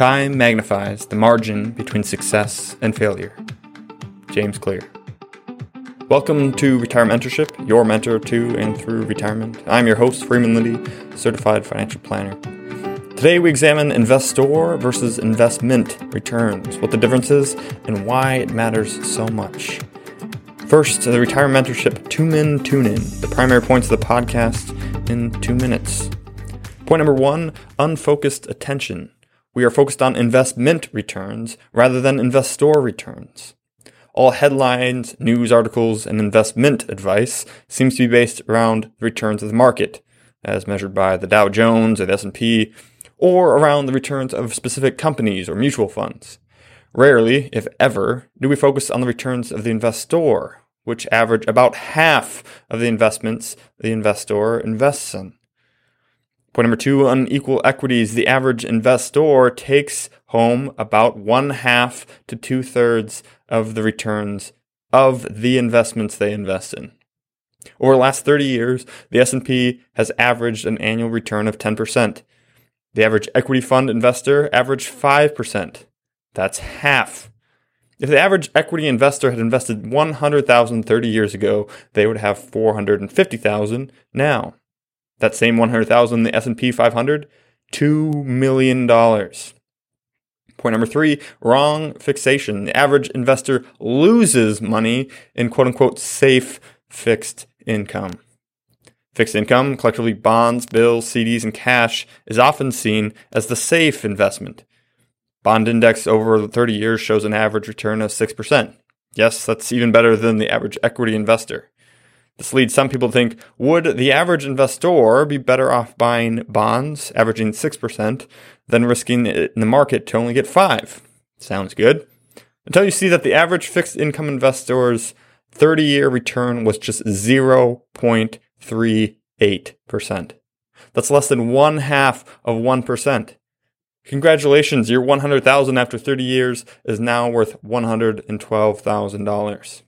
Time magnifies the margin between success and failure. James Clear. Welcome to Retirement Mentorship, your mentor to and through retirement. I'm your host, Freeman Lindy, certified financial planner. Today we examine investor versus investment returns, what the difference is, and why it matters so much. First, the Retirement Mentorship Two Men Tune In, the primary points of the podcast in two minutes. Point number one unfocused attention. We are focused on investment returns rather than investor returns. All headlines, news articles, and investment advice seems to be based around the returns of the market, as measured by the Dow Jones or the S&P, or around the returns of specific companies or mutual funds. Rarely, if ever, do we focus on the returns of the investor, which average about half of the investments the investor invests in. Point number two, unequal equities. The average investor takes home about one half to two thirds of the returns of the investments they invest in. Over the last 30 years, the S&P has averaged an annual return of 10%. The average equity fund investor averaged 5%. That's half. If the average equity investor had invested 100,000 30 years ago, they would have 450,000 now. That same 100,000 the S&P 500, 2 million dollars. Point number 3, wrong fixation. The average investor loses money in quote unquote safe fixed income. Fixed income, collectively bonds, bills, CDs, and cash, is often seen as the safe investment. Bond index over 30 years shows an average return of 6%. Yes, that's even better than the average equity investor. This leads some people to think would the average investor be better off buying bonds averaging 6% than risking it in the market to only get 5? Sounds good. Until you see that the average fixed income investor's 30 year return was just 0.38%. That's less than one half of 1%. Congratulations, your 100,000 after 30 years is now worth $112,000.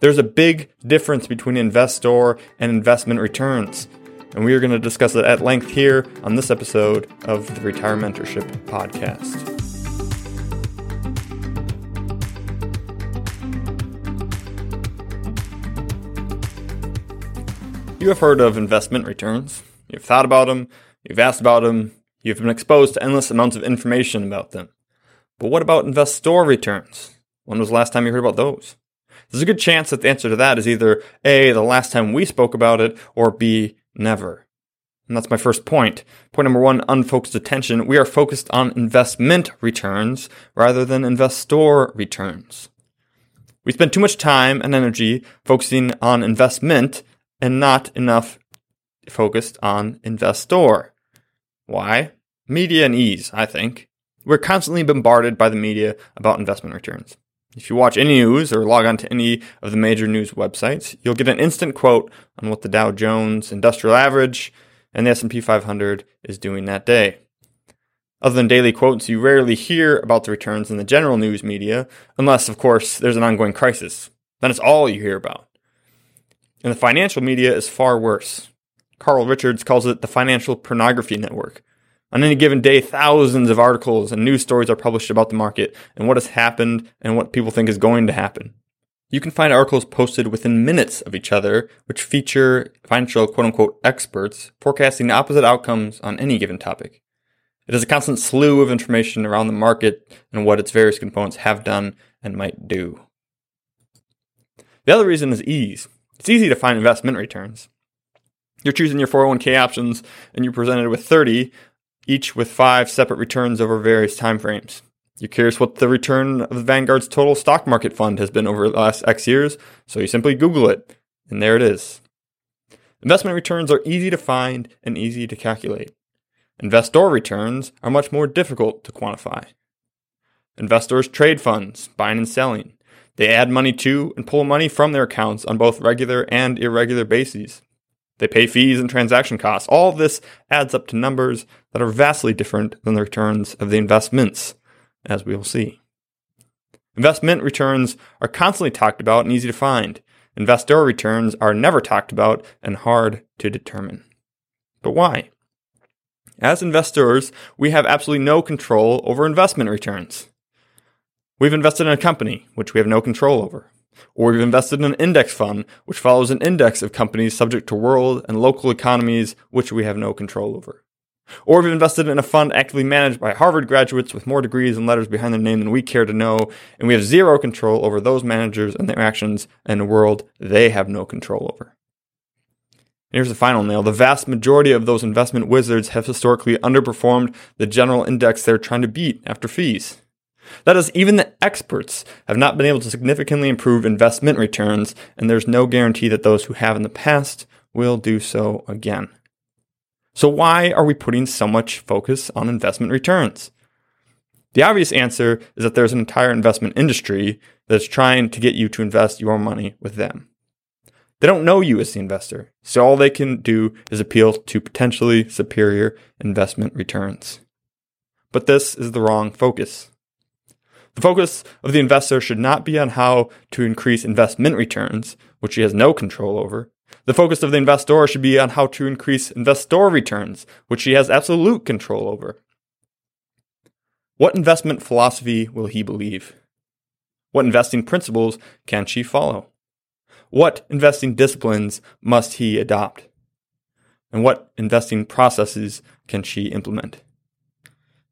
There's a big difference between investor and investment returns, and we are going to discuss it at length here on this episode of the Retirement Mentorship Podcast. You have heard of investment returns. You've thought about them, you've asked about them, you've been exposed to endless amounts of information about them. But what about investor returns? When was the last time you heard about those? There's a good chance that the answer to that is either A, the last time we spoke about it, or B, never. And that's my first point. Point number one, unfocused attention. We are focused on investment returns rather than investor returns. We spend too much time and energy focusing on investment and not enough focused on investor. Why? Media and ease, I think. We're constantly bombarded by the media about investment returns. If you watch any news or log on to any of the major news websites, you'll get an instant quote on what the Dow Jones Industrial Average and the S&P 500 is doing that day. Other than daily quotes, you rarely hear about the returns in the general news media, unless, of course, there's an ongoing crisis. Then it's all you hear about. And the financial media is far worse. Carl Richards calls it the financial pornography network. On any given day, thousands of articles and news stories are published about the market and what has happened and what people think is going to happen. You can find articles posted within minutes of each other, which feature financial quote unquote experts forecasting opposite outcomes on any given topic. It is a constant slew of information around the market and what its various components have done and might do. The other reason is ease. It's easy to find investment returns. You're choosing your 401k options and you're presented with 30 each with five separate returns over various time frames. You're curious what the return of the Vanguard's total stock market fund has been over the last X years, so you simply Google it, and there it is. Investment returns are easy to find and easy to calculate. Investor returns are much more difficult to quantify. Investors trade funds, buying and selling. They add money to and pull money from their accounts on both regular and irregular bases. They pay fees and transaction costs. All this adds up to numbers that are vastly different than the returns of the investments, as we will see. Investment returns are constantly talked about and easy to find. Investor returns are never talked about and hard to determine. But why? As investors, we have absolutely no control over investment returns. We've invested in a company, which we have no control over. Or we've invested in an index fund, which follows an index of companies subject to world and local economies, which we have no control over. Or we've invested in a fund actively managed by Harvard graduates with more degrees and letters behind their name than we care to know, and we have zero control over those managers and their actions in a world they have no control over. Here's the final nail. The vast majority of those investment wizards have historically underperformed the general index they're trying to beat after fees. That is, even the experts have not been able to significantly improve investment returns, and there's no guarantee that those who have in the past will do so again. So, why are we putting so much focus on investment returns? The obvious answer is that there's an entire investment industry that's trying to get you to invest your money with them. They don't know you as the investor, so all they can do is appeal to potentially superior investment returns. But this is the wrong focus. The focus of the investor should not be on how to increase investment returns, which he has no control over. The focus of the investor should be on how to increase investor returns, which he has absolute control over. What investment philosophy will he believe? What investing principles can she follow? What investing disciplines must he adopt? And what investing processes can she implement?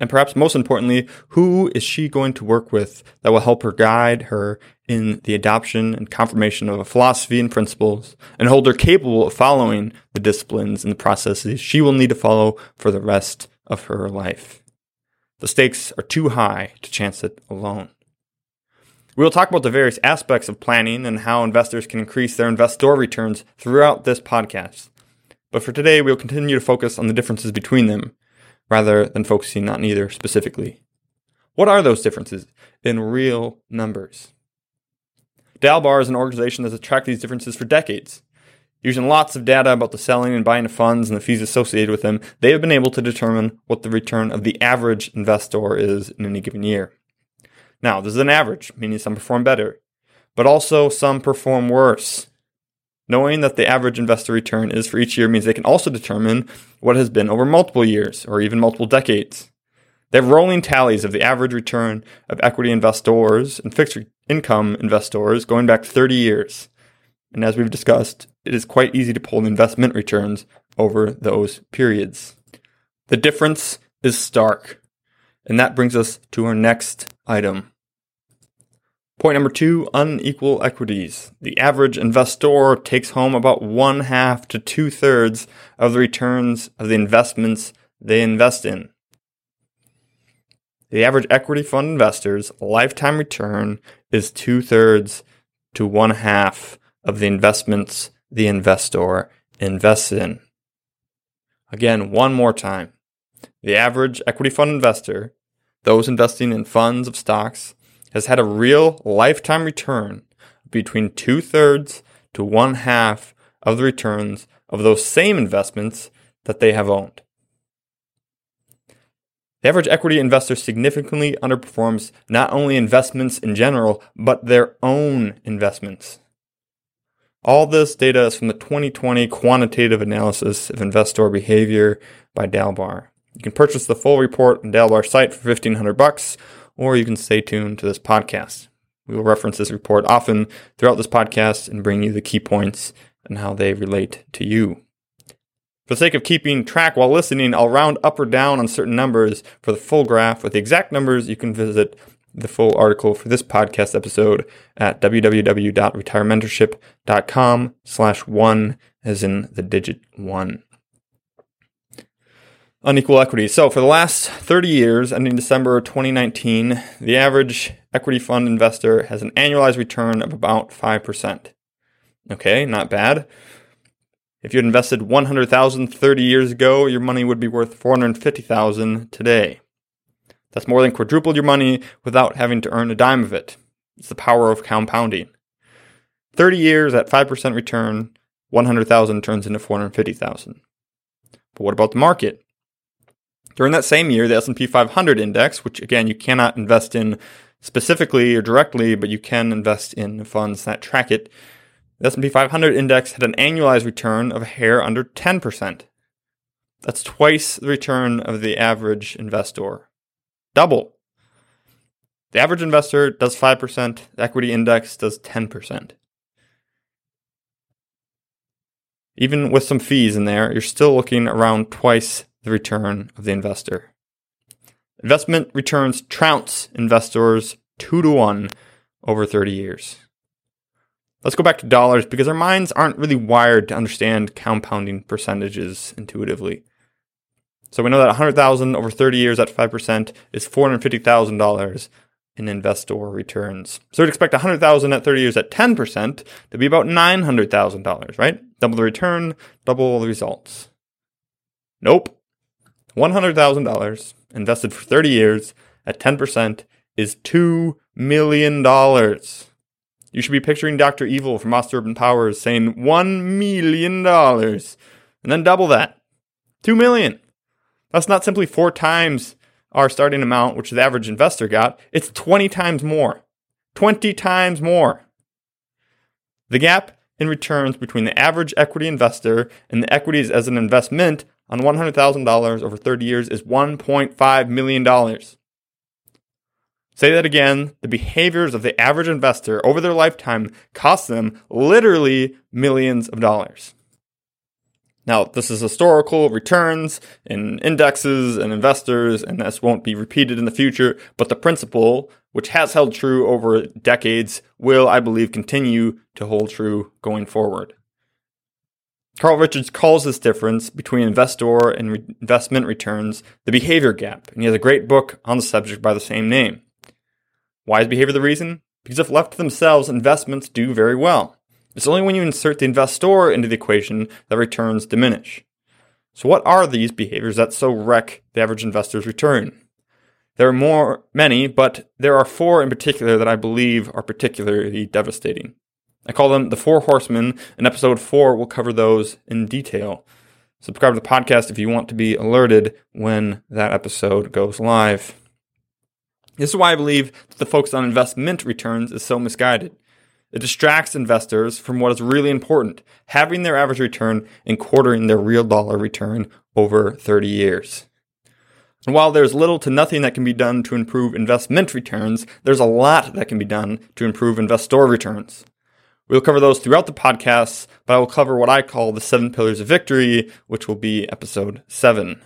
And perhaps most importantly, who is she going to work with that will help her guide her in the adoption and confirmation of a philosophy and principles and hold her capable of following the disciplines and the processes she will need to follow for the rest of her life? The stakes are too high to chance it alone. We will talk about the various aspects of planning and how investors can increase their investor returns throughout this podcast. But for today, we will continue to focus on the differences between them rather than focusing on either specifically. What are those differences in real numbers? Dalbar is an organization that's tracked these differences for decades. Using lots of data about the selling and buying of funds and the fees associated with them, they have been able to determine what the return of the average investor is in any given year. Now, this is an average, meaning some perform better, but also some perform worse. Knowing that the average investor return is for each year means they can also determine what has been over multiple years or even multiple decades. They have rolling tallies of the average return of equity investors and fixed income investors going back 30 years. And as we've discussed, it is quite easy to pull investment returns over those periods. The difference is stark. And that brings us to our next item. Point number two unequal equities. The average investor takes home about one half to two thirds of the returns of the investments they invest in. The average equity fund investor's lifetime return is two thirds to one half of the investments the investor invests in. Again, one more time. The average equity fund investor, those investing in funds of stocks, has had a real lifetime return between two thirds to one half of the returns of those same investments that they have owned. The average equity investor significantly underperforms not only investments in general, but their own investments. All this data is from the 2020 quantitative analysis of investor behavior by Dalbar. You can purchase the full report on Dalbar's site for 1500 bucks or you can stay tuned to this podcast. We will reference this report often throughout this podcast and bring you the key points and how they relate to you. For the sake of keeping track while listening, I'll round up or down on certain numbers. For the full graph with the exact numbers, you can visit the full article for this podcast episode at www.retirementorship.com slash one as in the digit one unequal equity. So, for the last 30 years, ending December 2019, the average equity fund investor has an annualized return of about 5%. Okay, not bad. If you had invested 100,000 30 years ago, your money would be worth 450,000 today. That's more than quadrupled your money without having to earn a dime of it. It's the power of compounding. 30 years at 5% return, 100,000 turns into 450,000. But what about the market? During that same year, the S&P 500 index, which again you cannot invest in specifically or directly, but you can invest in funds that track it, the S&P 500 index had an annualized return of a hair under 10%. That's twice the return of the average investor. Double. The average investor does 5%, the equity index does 10%. Even with some fees in there, you're still looking around twice the return of the investor. Investment returns trounce investors 2 to 1 over 30 years. Let's go back to dollars because our minds aren't really wired to understand compounding percentages intuitively. So we know that 100,000 over 30 years at 5% is $450,000 in investor returns. So we'd expect 100,000 at 30 years at 10% to be about $900,000, right? Double the return, double the results. Nope. $100,000 invested for 30 years at 10% is $2 million. You should be picturing Dr. Evil from Monster Urban Powers saying $1 million and then double that. 2 million. That's not simply four times our starting amount, which the average investor got. It's 20 times more. 20 times more. The gap in returns between the average equity investor and the equities as an investment on $100,000 over 30 years is $1.5 million. Say that again. The behaviors of the average investor over their lifetime cost them literally millions of dollars. Now, this is historical returns in indexes and investors, and this won't be repeated in the future, but the principle, which has held true over decades, will, I believe, continue to hold true going forward. Carl Richards calls this difference between investor and re- investment returns the behavior gap, and he has a great book on the subject by the same name. Why is behavior the reason? Because if left to themselves, investments do very well. It's only when you insert the investor into the equation that returns diminish. So, what are these behaviors that so wreck the average investor's return? There are more, many, but there are four in particular that I believe are particularly devastating. I call them the Four Horsemen, and episode four will cover those in detail. Subscribe to the podcast if you want to be alerted when that episode goes live. This is why I believe that the focus on investment returns is so misguided. It distracts investors from what is really important, having their average return and quartering their real dollar return over 30 years. And while there's little to nothing that can be done to improve investment returns, there's a lot that can be done to improve investor returns. We'll cover those throughout the podcast, but I will cover what I call the seven pillars of victory, which will be episode seven.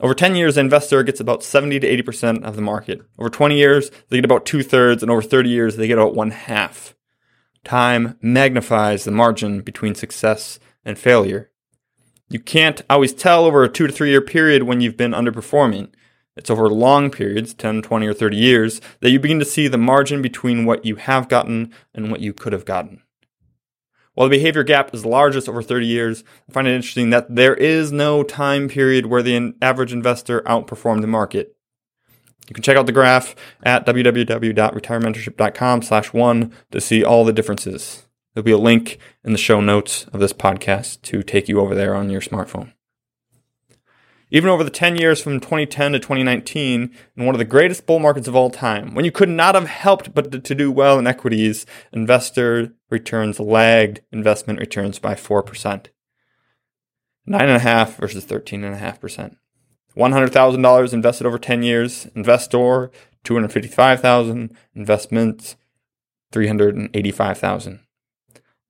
Over 10 years, an investor gets about 70 to 80% of the market. Over 20 years, they get about two thirds, and over 30 years, they get about one half. Time magnifies the margin between success and failure. You can't always tell over a two to three year period when you've been underperforming. It's over long periods, 10, 20, or 30 years, that you begin to see the margin between what you have gotten and what you could have gotten. While the behavior gap is largest over 30 years, I find it interesting that there is no time period where the average investor outperformed the market. You can check out the graph at www.retirementorship.com slash one to see all the differences. There'll be a link in the show notes of this podcast to take you over there on your smartphone. Even over the 10 years from 2010 to 2019, in one of the greatest bull markets of all time, when you could not have helped but to do well in equities, investor returns lagged investment returns by 4%. 9.5 versus 13.5%. $100,000 invested over 10 years, investor 255,000, investments 385,000.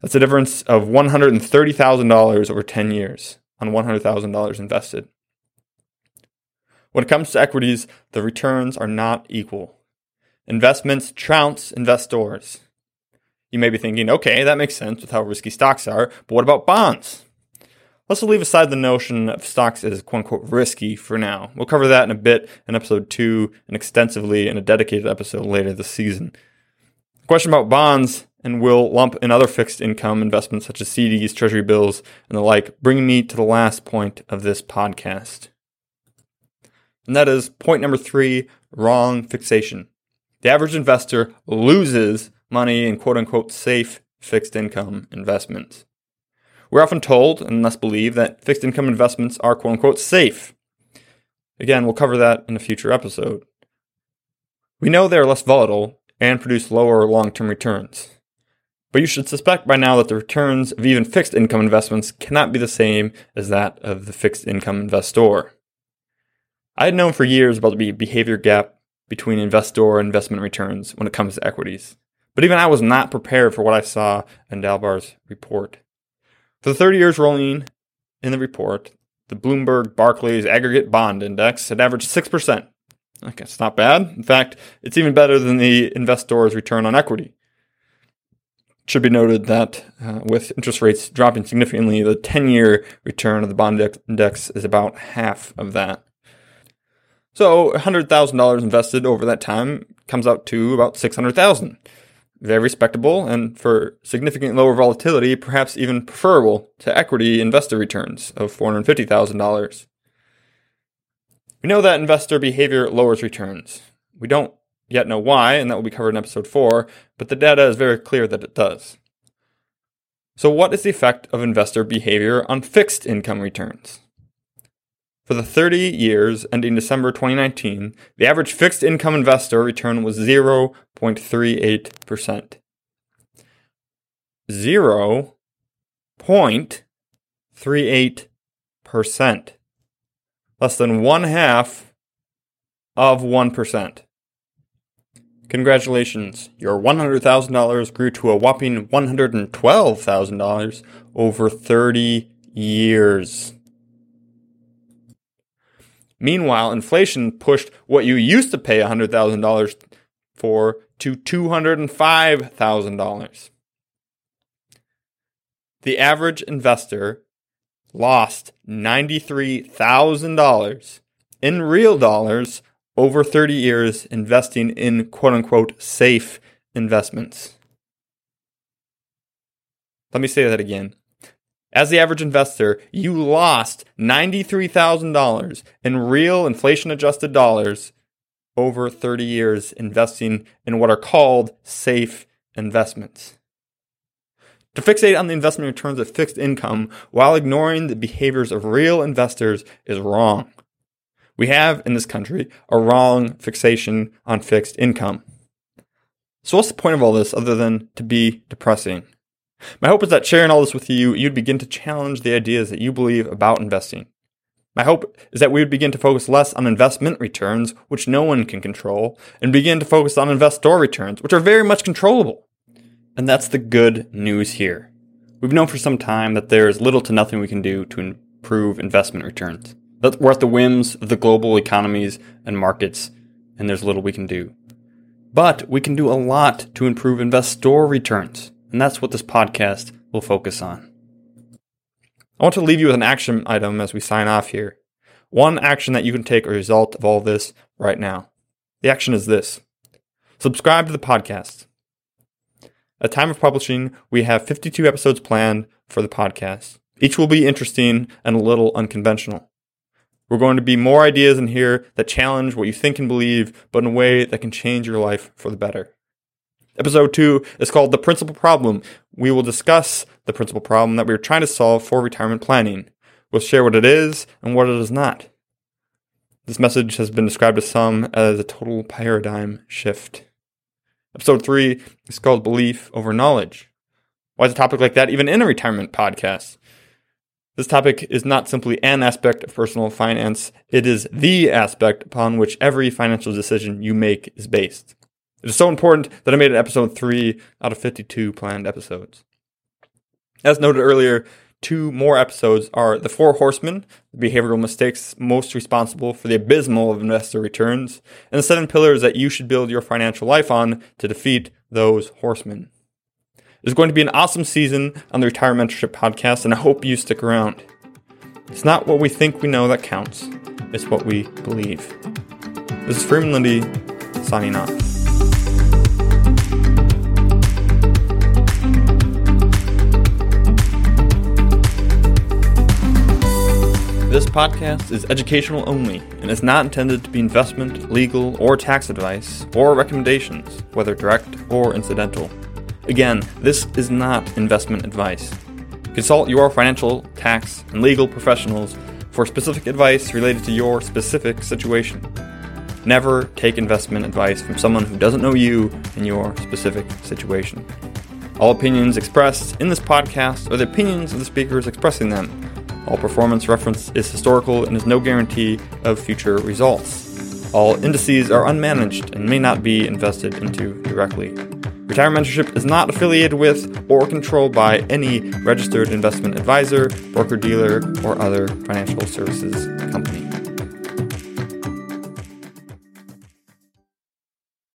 That's a difference of $130,000 over 10 years on $100,000 invested. When it comes to equities, the returns are not equal. Investments trounce investors. You may be thinking, okay, that makes sense with how risky stocks are, but what about bonds? Let's leave aside the notion of stocks as quote unquote risky for now. We'll cover that in a bit in episode two and extensively in a dedicated episode later this season. The question about bonds and will lump in other fixed income investments such as CDs, treasury bills, and the like, bring me to the last point of this podcast. And that is point number three wrong fixation. The average investor loses money in quote unquote safe fixed income investments. We're often told and thus believe that fixed income investments are quote unquote safe. Again, we'll cover that in a future episode. We know they are less volatile and produce lower long term returns. But you should suspect by now that the returns of even fixed income investments cannot be the same as that of the fixed income investor. I had known for years about the behavior gap between investor and investment returns when it comes to equities. But even I was not prepared for what I saw in Dalbar's report. For the 30 years rolling in the report, the Bloomberg Barclays Aggregate Bond Index had averaged 6%. Okay, it's not bad. In fact, it's even better than the investor's return on equity. It should be noted that uh, with interest rates dropping significantly, the 10 year return of the bond index is about half of that. So $100,000 invested over that time comes out to about 600,000. Very respectable and for significantly lower volatility, perhaps even preferable to equity investor returns of $450,000. We know that investor behavior lowers returns. We don't yet know why, and that will be covered in episode 4, but the data is very clear that it does. So, what is the effect of investor behavior on fixed income returns? For the 30 years ending December 2019, the average fixed income investor return was 0.38%. 0.38%. Less than one half of 1%. Congratulations, your $100,000 grew to a whopping $112,000 over 30 years. Meanwhile, inflation pushed what you used to pay $100,000 for to $205,000. The average investor lost $93,000 in real dollars over 30 years investing in quote unquote safe investments. Let me say that again. As the average investor, you lost $93,000 in real inflation adjusted dollars over 30 years investing in what are called safe investments. To fixate on the investment returns of fixed income while ignoring the behaviors of real investors is wrong. We have in this country a wrong fixation on fixed income. So, what's the point of all this other than to be depressing? My hope is that sharing all this with you, you'd begin to challenge the ideas that you believe about investing. My hope is that we would begin to focus less on investment returns, which no one can control, and begin to focus on investor returns, which are very much controllable. And that's the good news here. We've known for some time that there is little to nothing we can do to improve investment returns. That we're at the whims of the global economies and markets, and there's little we can do. But we can do a lot to improve investor returns. And that's what this podcast will focus on. I want to leave you with an action item as we sign off here. One action that you can take as a result of all this right now. The action is this subscribe to the podcast. At time of publishing, we have 52 episodes planned for the podcast. Each will be interesting and a little unconventional. We're going to be more ideas in here that challenge what you think and believe, but in a way that can change your life for the better. Episode 2 is called The Principal Problem. We will discuss the principal problem that we are trying to solve for retirement planning. We'll share what it is and what it is not. This message has been described to some as a total paradigm shift. Episode 3 is called Belief Over Knowledge. Why is a topic like that even in a retirement podcast? This topic is not simply an aspect of personal finance, it is the aspect upon which every financial decision you make is based. It is so important that I made an episode 3 out of 52 planned episodes. As noted earlier, two more episodes are The Four Horsemen, the behavioral mistakes most responsible for the abysmal of investor returns, and the seven pillars that you should build your financial life on to defeat those horsemen. It's going to be an awesome season on the Retirement Mentorship podcast, and I hope you stick around. It's not what we think we know that counts, it's what we believe. This is Freeman Lindy signing off. This podcast is educational only and is not intended to be investment, legal, or tax advice or recommendations, whether direct or incidental. Again, this is not investment advice. Consult your financial, tax, and legal professionals for specific advice related to your specific situation. Never take investment advice from someone who doesn't know you and your specific situation. All opinions expressed in this podcast are the opinions of the speakers expressing them. All performance reference is historical and is no guarantee of future results. All indices are unmanaged and may not be invested into directly. Retirement Mentorship is not affiliated with or controlled by any registered investment advisor, broker dealer, or other financial services company.